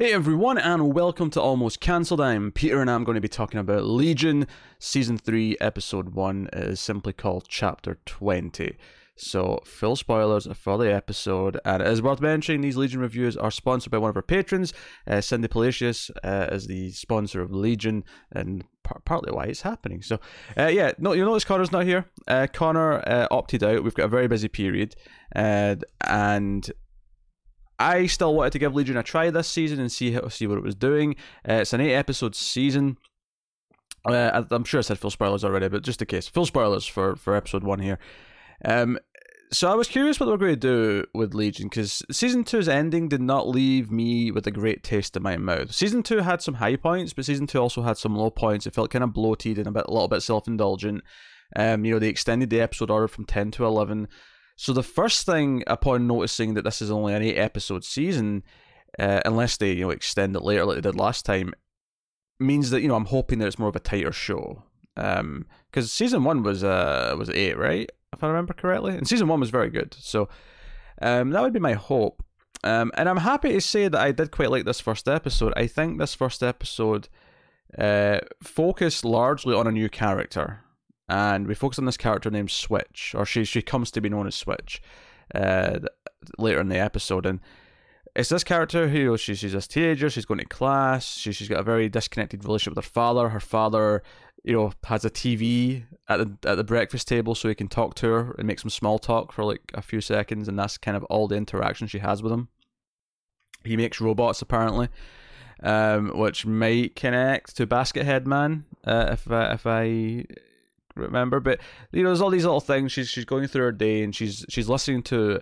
Hey everyone, and welcome to Almost Cancelled. I'm Peter, and I'm going to be talking about Legion Season 3, Episode 1. It is simply called Chapter 20. So, full spoilers for the episode. And as worth mentioning, these Legion reviews are sponsored by one of our patrons, uh, Cindy Palacios, uh, as the sponsor of Legion, and par- partly why it's happening. So, uh, yeah, no, you notice Connor's not here. Uh, Connor uh, opted out. We've got a very busy period, uh, and I still wanted to give Legion a try this season and see how, see what it was doing. Uh, it's an eight episode season. Uh, I'm sure I said full spoilers already, but just in case, full spoilers for for episode one here. Um, so I was curious what they were going to do with Legion because season two's ending did not leave me with a great taste in my mouth. Season two had some high points, but season two also had some low points. It felt kind of bloated and a bit, a little bit self indulgent. Um, you know, they extended the episode order from ten to eleven. So the first thing upon noticing that this is only an eight episode season, uh, unless they you know extend it later like they did last time, means that you know I'm hoping that it's more of a tighter show. Um, because season one was uh was eight right if I remember correctly, and season one was very good. So, um, that would be my hope. Um, and I'm happy to say that I did quite like this first episode. I think this first episode, uh, focused largely on a new character and we focus on this character named Switch, or she she comes to be known as Switch, uh, later in the episode, and it's this character who she, she's a teenager, she's going to class, she she's got a very disconnected relationship with her father. Her father, you know, has a TV at the at the breakfast table so he can talk to her and make some small talk for like a few seconds, and that's kind of all the interaction she has with him. He makes robots apparently. Um, which might connect to Baskethead Man, uh, if I, if I remember. But you know, there's all these little things. She's she's going through her day and she's she's listening to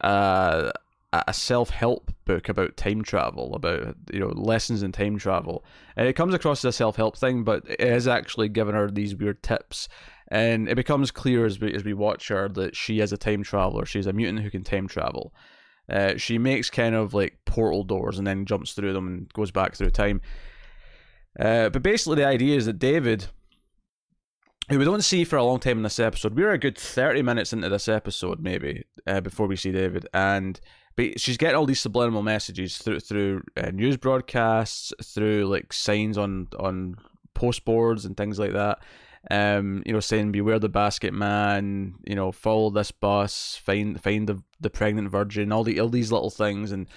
uh, a self help book about time travel, about you know lessons in time travel, and it comes across as a self help thing, but it is actually giving her these weird tips. And it becomes clear as we as we watch her that she is a time traveler. She's a mutant who can time travel. Uh, she makes kind of like portal doors and then jumps through them and goes back through time. Uh, but basically, the idea is that David, who we don't see for a long time in this episode. We're a good thirty minutes into this episode, maybe, uh, before we see David, and but she's getting all these subliminal messages through through uh, news broadcasts, through like signs on on post boards and things like that. Um, you know, saying beware the basket man. You know, follow this bus, find find the the pregnant virgin. All the all these little things and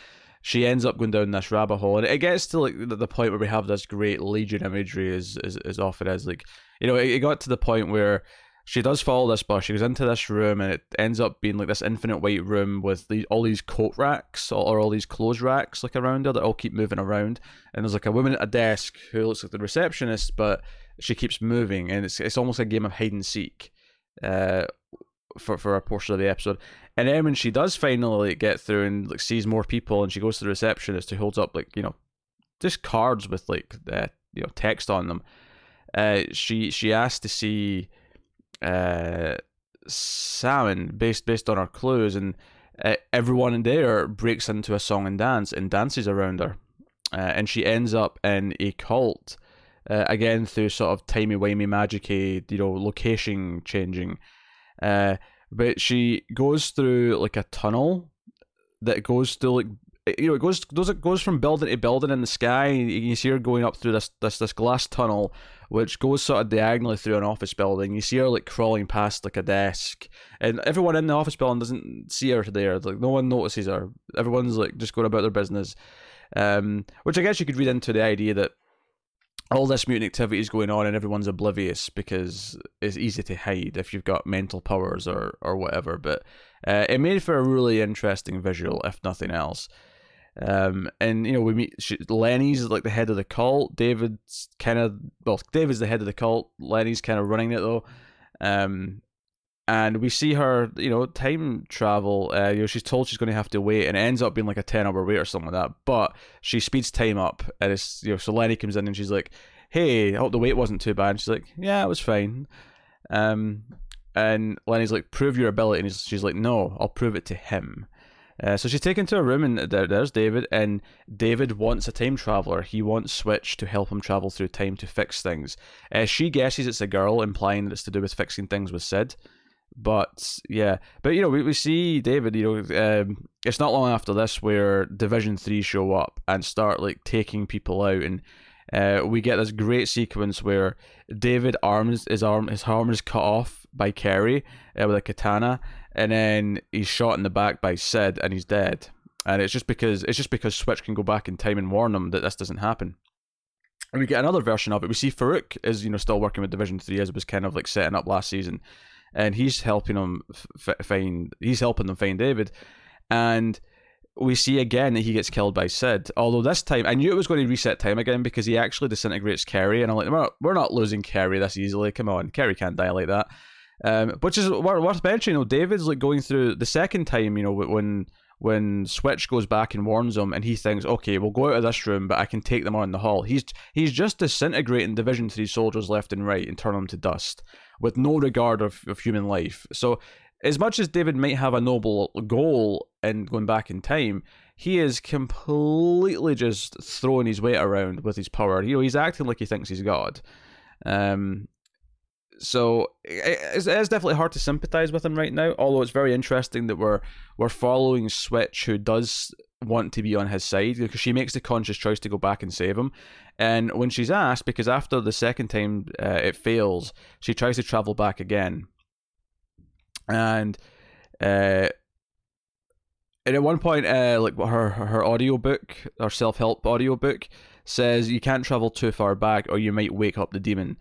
she ends up going down this rabbit hole, and it gets to like the, point where we have this great legion imagery, as as, as often as like you know, it, it got to the point where she does follow this bus. She goes into this room, and it ends up being like this infinite white room with all these coat racks or, or all these clothes racks like around her that all keep moving around. And there's like a woman at a desk who looks like the receptionist, but she keeps moving, and it's it's almost a game of hide and seek. Uh, for for a portion of the episode. And then when she does finally get through and like sees more people, and she goes to the receptionist who holds up like you know, just cards with like uh, you know text on them uh, she she asked to see uh, salmon based based on her clues, and uh, everyone in there breaks into a song and dance and dances around her, uh, and she ends up in a cult uh, again through sort of timey wimey magicy, you know, location changing. Uh, but she goes through like a tunnel that goes through like you know, it goes goes it goes from building to building in the sky. You see her going up through this this this glass tunnel, which goes sort of diagonally through an office building. You see her like crawling past like a desk, and everyone in the office building doesn't see her there. Like no one notices her. Everyone's like just going about their business. Um, which I guess you could read into the idea that all this mutant activity is going on and everyone's oblivious because it's easy to hide if you've got mental powers or or whatever. But uh, it made for a really interesting visual, if nothing else. Um, and you know we meet she, Lenny's like the head of the cult. David's kind of well, David's the head of the cult. Lenny's kind of running it though. Um, and we see her, you know, time travel. Uh, you know, she's told she's going to have to wait, and it ends up being like a ten-hour wait or something like that. But she speeds time up, and it's you know, so Lenny comes in and she's like, "Hey, I hope the wait wasn't too bad." And she's like, "Yeah, it was fine." Um, and Lenny's like, "Prove your ability," and she's like, "No, I'll prove it to him." Uh, so she's taken to a room, and there, there's David. And David wants a time traveler. He wants Switch to help him travel through time to fix things. Uh, she guesses it's a girl, implying that it's to do with fixing things with Syd. But yeah, but you know, we, we see David. You know, um, it's not long after this where Division Three show up and start like taking people out, and uh, we get this great sequence where David arms his arm his arm is cut off by Kerry uh, with a katana, and then he's shot in the back by Syd, and he's dead. And it's just because it's just because Switch can go back in time and warn them that this doesn't happen. And we get another version of it. We see Farouk is you know still working with Division Three as it was kind of like setting up last season, and he's helping them f- find he's helping them find David, and we see again that he gets killed by Syd. Although this time, I knew it was going to reset time again because he actually disintegrates Kerry, and I'm like, we're not, we're not losing Kerry this easily. Come on, Kerry can't die like that. Um, which is worth mentioning. You know, David's like going through the second time. You know, when when Switch goes back and warns him, and he thinks, okay, we'll go out of this room, but I can take them on in the hall. He's he's just disintegrating Division Three soldiers left and right and turn them to dust with no regard of, of human life. So as much as David might have a noble goal in going back in time, he is completely just throwing his weight around with his power. You know, he's acting like he thinks he's God. Um, so it's, it's definitely hard to sympathize with him right now. Although it's very interesting that we're we're following Switch, who does want to be on his side because she makes the conscious choice to go back and save him. And when she's asked, because after the second time uh, it fails, she tries to travel back again and uh, and at one point, uh, like her her audio book, her self help audio book, says you can't travel too far back or you might wake up the demon.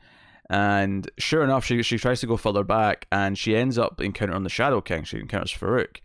And sure enough, she she tries to go further back, and she ends up encountering the Shadow King. She encounters Farouk,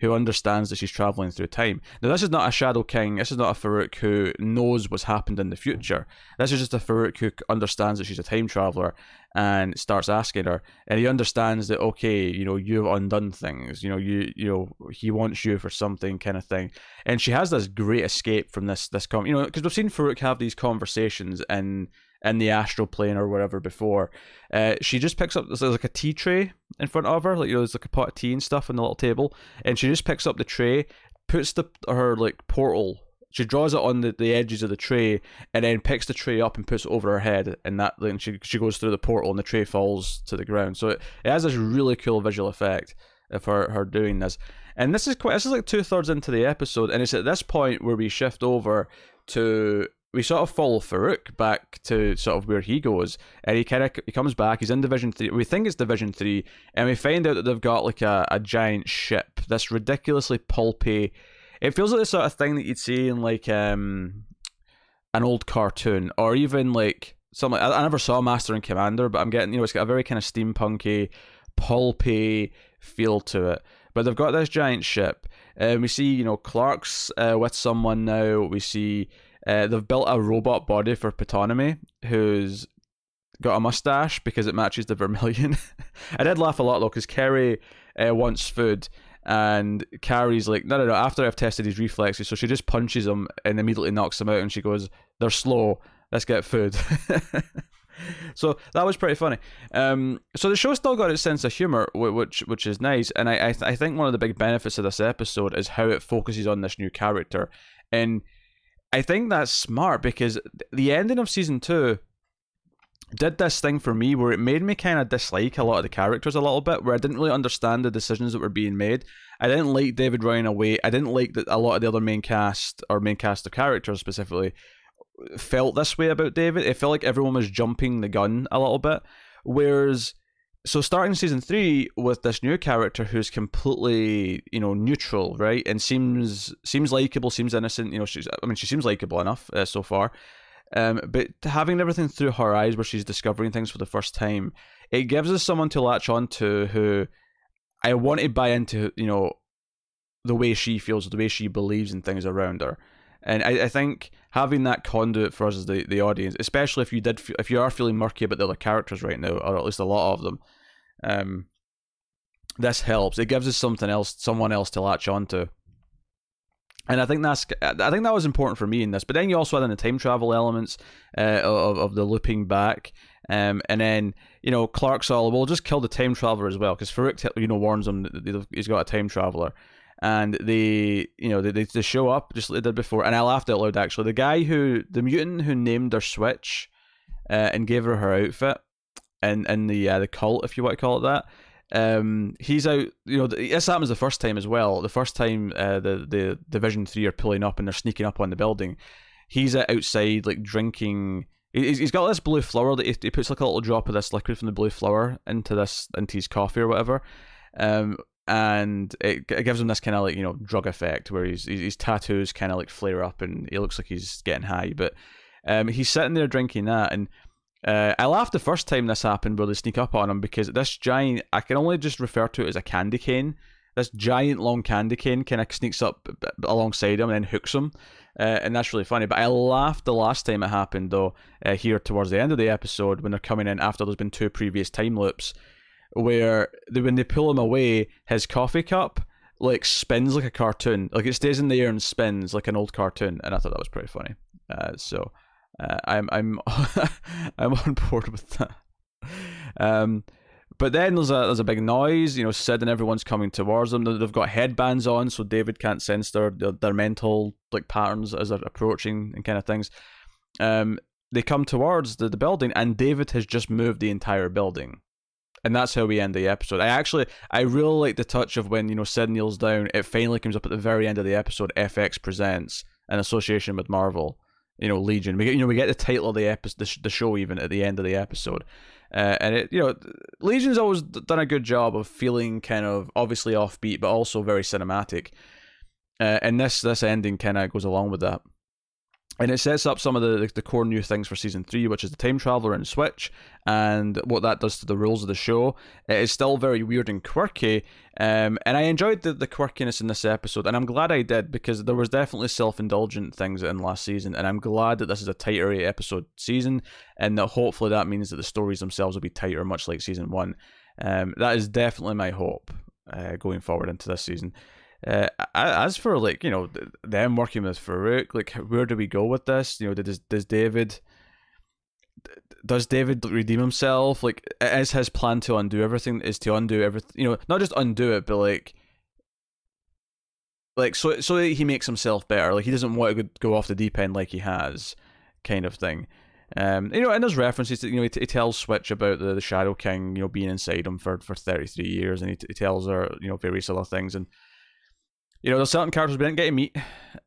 who understands that she's traveling through time. Now, this is not a Shadow King. This is not a Farouk who knows what's happened in the future. This is just a Farouk who understands that she's a time traveler and starts asking her. And he understands that okay, you know, you've undone things. You know, you you know, he wants you for something, kind of thing. And she has this great escape from this this com. You know, because we've seen Farouk have these conversations and in the astral plane or whatever before. Uh, she just picks up there's like a tea tray in front of her, like you know, there's like a pot of tea and stuff on the little table, and she just picks up the tray, puts the her like portal. She draws it on the, the edges of the tray and then picks the tray up and puts it over her head, and that then she she goes through the portal and the tray falls to the ground. So it, it has this really cool visual effect of her her doing this. And this is quite this is like two thirds into the episode, and it's at this point where we shift over to we sort of follow Farouk back to sort of where he goes, and he kind of he comes back. He's in Division Three. We think it's Division Three, and we find out that they've got like a, a giant ship. This ridiculously pulpy. It feels like the sort of thing that you'd see in like um an old cartoon, or even like something. I, I never saw Master and Commander, but I'm getting you know it's got a very kind of steampunky, pulpy feel to it. But they've got this giant ship, and we see you know Clark's uh, with someone now. We see uh, they've built a robot body for Ptonomy, who's got a mustache because it matches the Vermillion. I did laugh a lot though because Kerry uh, wants food and Cary's like, no, no, no. After I've tested his reflexes, so she just punches him and immediately knocks him out, and she goes, "They're slow. Let's get food." so that was pretty funny. Um, so the show still got its sense of humor, which which is nice, and I I, th- I think one of the big benefits of this episode is how it focuses on this new character, and I think that's smart because the ending of season two did this thing for me where it made me kind of dislike a lot of the characters a little bit, where I didn't really understand the decisions that were being made. I didn't like David running away. I didn't like that a lot of the other main cast or main cast of characters specifically felt this way about David. It felt like everyone was jumping the gun a little bit. Whereas so starting season three with this new character who's completely you know neutral right? And seems seems likable seems innocent you know she's i mean she seems likable enough uh, so far. Um, but having everything through her eyes where she's discovering things for the first time it gives us someone to latch on to who i want to buy into you know the way she feels the way she believes in things around her and I, I think having that conduit for us as the, the audience, especially if you did if you are feeling murky about the other characters right now, or at least a lot of them, um, this helps. It gives us something else, someone else to latch onto. And I think that's I think that was important for me in this. But then you also had in the time travel elements uh, of of the looping back, um, and then you know Clark's all well just kill the time traveler as well because Farouk you know warns him he's got a time traveler, and they you know they, they show up just like they did before. And I laughed out loud actually. The guy who the mutant who named her Switch, uh, and gave her her outfit, and and the uh, the cult, if you want to call it that. um, he's out. You know, this happens the first time as well. The first time uh, the the Division Three are pulling up and they're sneaking up on the building, he's outside like drinking. He's got this blue flower that he puts like a little drop of this liquid from the blue flower into this into his coffee or whatever, um, and it, it gives him this kind of like you know drug effect where his his tattoos kind of like flare up and he looks like he's getting high, but um, he's sitting there drinking that and uh, I laughed the first time this happened where they sneak up on him because this giant, I can only just refer to it as a candy cane. This giant long candy cane kind of sneaks up alongside him and then hooks him. Uh, and that's really funny. But I laughed the last time it happened, though, uh, here towards the end of the episode when they're coming in after there's been two previous time loops, where they, when they pull him away, his coffee cup like spins like a cartoon. Like it stays in the air and spins like an old cartoon. And I thought that was pretty funny. Uh, so uh, I'm I'm I'm on board with that. Um, but then there's a there's a big noise, you know, Syd and everyone's coming towards them. They've got headbands on, so David can't sense their their, their mental like patterns as they're approaching and kind of things. Um, they come towards the, the building, and David has just moved the entire building, and that's how we end the episode. I actually I really like the touch of when you know Syd kneels down. It finally comes up at the very end of the episode. FX presents an association with Marvel you know Legion. We get you know we get the title of the episode, the, sh- the show even at the end of the episode, uh, and it you know Legion's always done a good job of feeling kind of obviously offbeat, but also very cinematic. Uh, and this this ending kind of goes along with that and it sets up some of the the core new things for season three, which is the time traveler and switch, and what that does to the rules of the show. It is still very weird and quirky, um, and I enjoyed the the quirkiness in this episode, and I'm glad I did because there was definitely self indulgent things in last season, and I'm glad that this is a tighter episode season, and that hopefully that means that the stories themselves will be tighter, much like season one. Um, that is definitely my hope uh, going forward into this season. Uh, as for like you know them working with Farouk, like where do we go with this? You know, does does David does David redeem himself? Like, is his plan to undo everything? Is to undo everything? You know, not just undo it, but like, like so so he makes himself better. Like he doesn't want to go off the deep end like he has, kind of thing. Um, you know, and there's references to, you know, he, t- he, tells Switch about the, the Shadow King, you know, being inside him for, for 33 years, and he, t- he tells her, you know, various other things. And you know, there's certain characters we didn't get to meet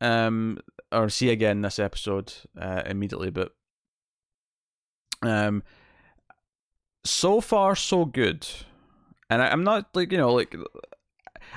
um, or see again this episode uh, immediately, but um, so far so good. And I, am not like you know like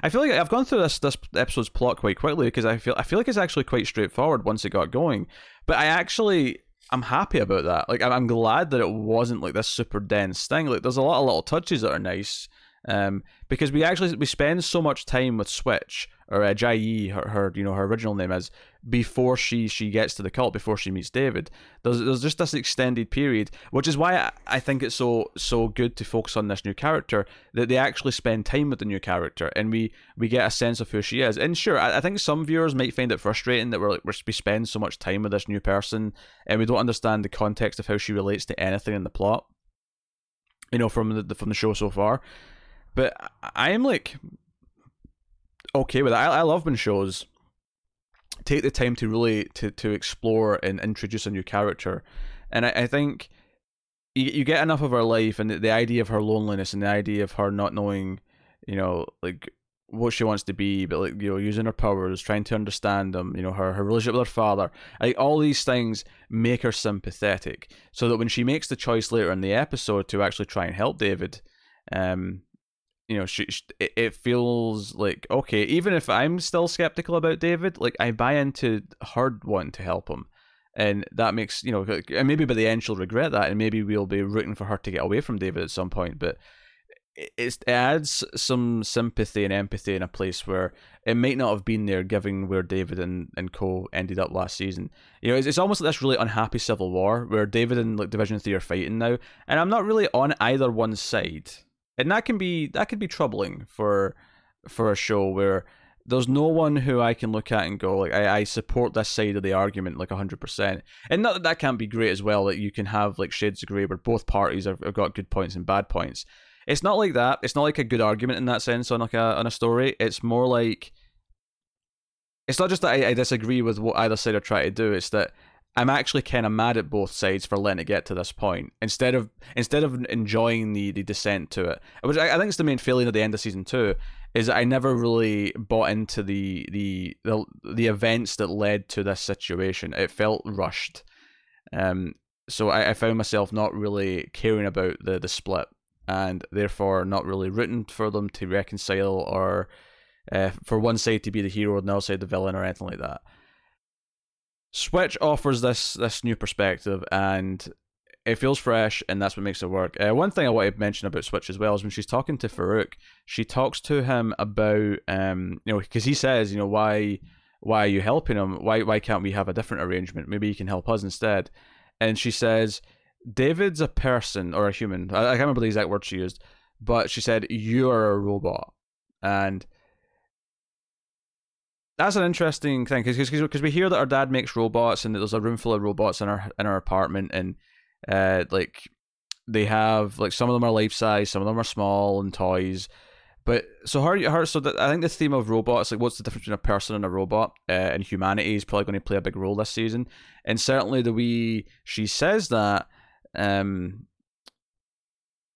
I feel like I've gone through this this episode's plot quite quickly because I feel I feel like it's actually quite straightforward once it got going. But I actually I'm happy about that. Like I'm, I'm glad that it wasn't like this super dense thing. Like there's a lot of little touches that are nice. Um, because we actually we spend so much time with Switch or uh, Jai her, her you know her original name is before she she gets to the cult before she meets David. There's there's just this extended period, which is why I, I think it's so so good to focus on this new character that they actually spend time with the new character and we we get a sense of who she is. And sure, I, I think some viewers might find it frustrating that we're like we're, we spend so much time with this new person and we don't understand the context of how she relates to anything in the plot. You know, from the from the show so far. But I am like okay with it. I, I love when shows take the time to really to, to explore and introduce a new character. And I, I think you, you get enough of her life and the, the idea of her loneliness and the idea of her not knowing, you know, like what she wants to be, but like you know, using her powers, trying to understand them, you know, her her relationship with her father, like all these things make her sympathetic, so that when she makes the choice later in the episode to actually try and help David, um, you know, she, she, it feels like okay. Even if I'm still skeptical about David, like I buy into her wanting to help him, and that makes you know, and maybe by the end she'll regret that, and maybe we'll be rooting for her to get away from David at some point. But it adds some sympathy and empathy in a place where it might not have been there, given where David and, and Co ended up last season. You know, it's, it's almost like this really unhappy civil war where David and like Division Three are fighting now, and I'm not really on either one side and that can be that could be troubling for for a show where there's no one who I can look at and go like I, I support this side of the argument like hundred percent. And not that that can't be great as well. That you can have like shades of grey where both parties have, have, got good points and bad points. It's not like that. It's not like a good argument in that sense on like a on a story. It's more like it's not just that I, I disagree with what either side are trying to do. It's that I'm actually kind of mad at both sides for letting it get to this point instead of instead of enjoying the the descent to it, which I, I think is the main failing at the end of season two. Is I never really bought into the, the the the events that led to this situation. It felt rushed, um. So I, I found myself not really caring about the the split, and therefore not really rooting for them to reconcile or uh, for one side to be the hero and the other side the villain or anything like that. Switch offers this this new perspective and it feels fresh and that's what makes it work. Uh, one thing I want to mention about Switch as well is when she's talking to Farouk, she talks to him about um you know because he says you know why why are you helping him? Why why can't we have a different arrangement? Maybe you can help us instead. And she says David's a person or a human. I, I can't remember the exact word she used but she said you're a robot. And that's an interesting thing because we hear that our dad makes robots and that there's a room full of robots in our in our apartment and uh like they have like some of them are life size, some of them are small and toys. But so how how so that I think the theme of robots like what's the difference between a person and a robot uh, and humanity is probably going to play a big role this season. And certainly the way she says that um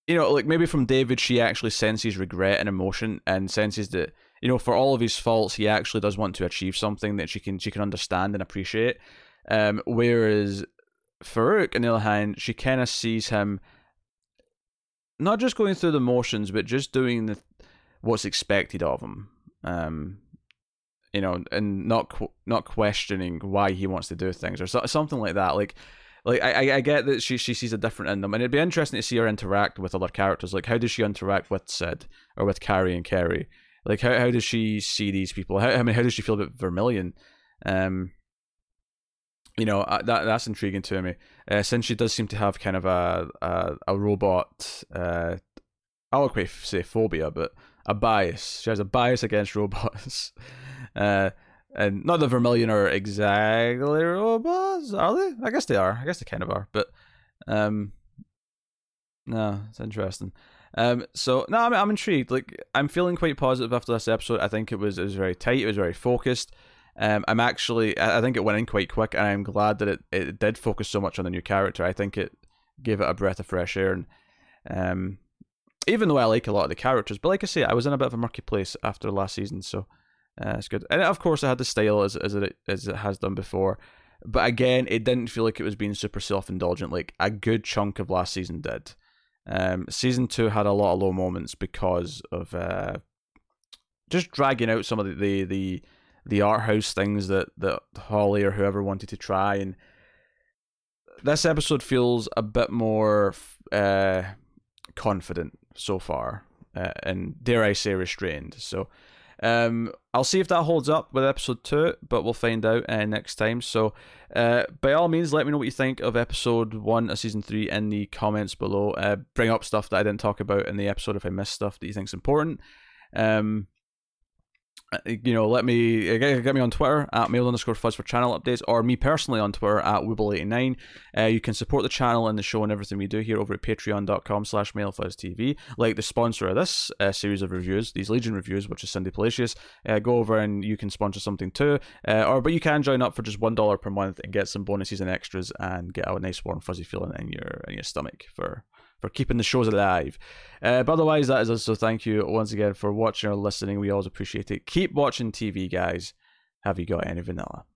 you know like maybe from David she actually senses regret and emotion and senses that you know, for all of his faults, he actually does want to achieve something that she can she can understand and appreciate. Um, whereas Farouk, on the other hand, she kind of sees him not just going through the motions, but just doing the what's expected of him. Um, you know, and not not questioning why he wants to do things or so, something like that. Like, like I I get that she she sees a different in them, and it'd be interesting to see her interact with other characters. Like, how does she interact with Syd or with Cary and Kerry? Like how how does she see these people? How I mean, how does she feel about Vermillion? Um, you know uh, that that's intriguing to me. Uh, since she does seem to have kind of a a, a robot. Uh, I would quite say phobia, but a bias. She has a bias against robots. uh, and not the Vermillion are exactly robots, are they? I guess they are. I guess they kind of are. But um, no, it's interesting. Um, so no, I'm, I'm intrigued. Like I'm feeling quite positive after this episode. I think it was it was very tight. It was very focused. Um, I'm actually I think it went in quite quick, and I'm glad that it, it did focus so much on the new character. I think it gave it a breath of fresh air, and um, even though I like a lot of the characters, but like I say, I was in a bit of a murky place after last season, so uh, it's good. And of course, it had the style as as it as it has done before, but again, it didn't feel like it was being super self indulgent like a good chunk of last season did. Um, season two had a lot of low moments because of uh, just dragging out some of the, the the the art house things that that Hawley or whoever wanted to try, and this episode feels a bit more uh, confident so far, uh, and dare I say restrained. So um, I'll see if that holds up with episode two, but we'll find out uh, next time. So, uh, by all means, let me know what you think of episode one of season three in the comments below. Uh, bring up stuff that I didn't talk about in the episode if I missed stuff that you think's important. Um, you know, let me uh, get me on Twitter at mild underscore fuzz for channel updates, or me personally on Twitter at wooble89. Uh, you can support the channel and the show and everything we do here over at patreon.com slash mildfuzztv. Like the sponsor of this uh, series of reviews, these Legion reviews, which is Cindy Palacios. Uh, go over and you can sponsor something too. Uh, or But you can join up for just $1 per month and get some bonuses and extras and get a nice warm fuzzy feeling in your in your stomach for for keeping the shows alive. Uh, but otherwise, that is us. So thank you once again for watching or listening. We always appreciate it. Keep watching TV, guys. Have you got any vanilla?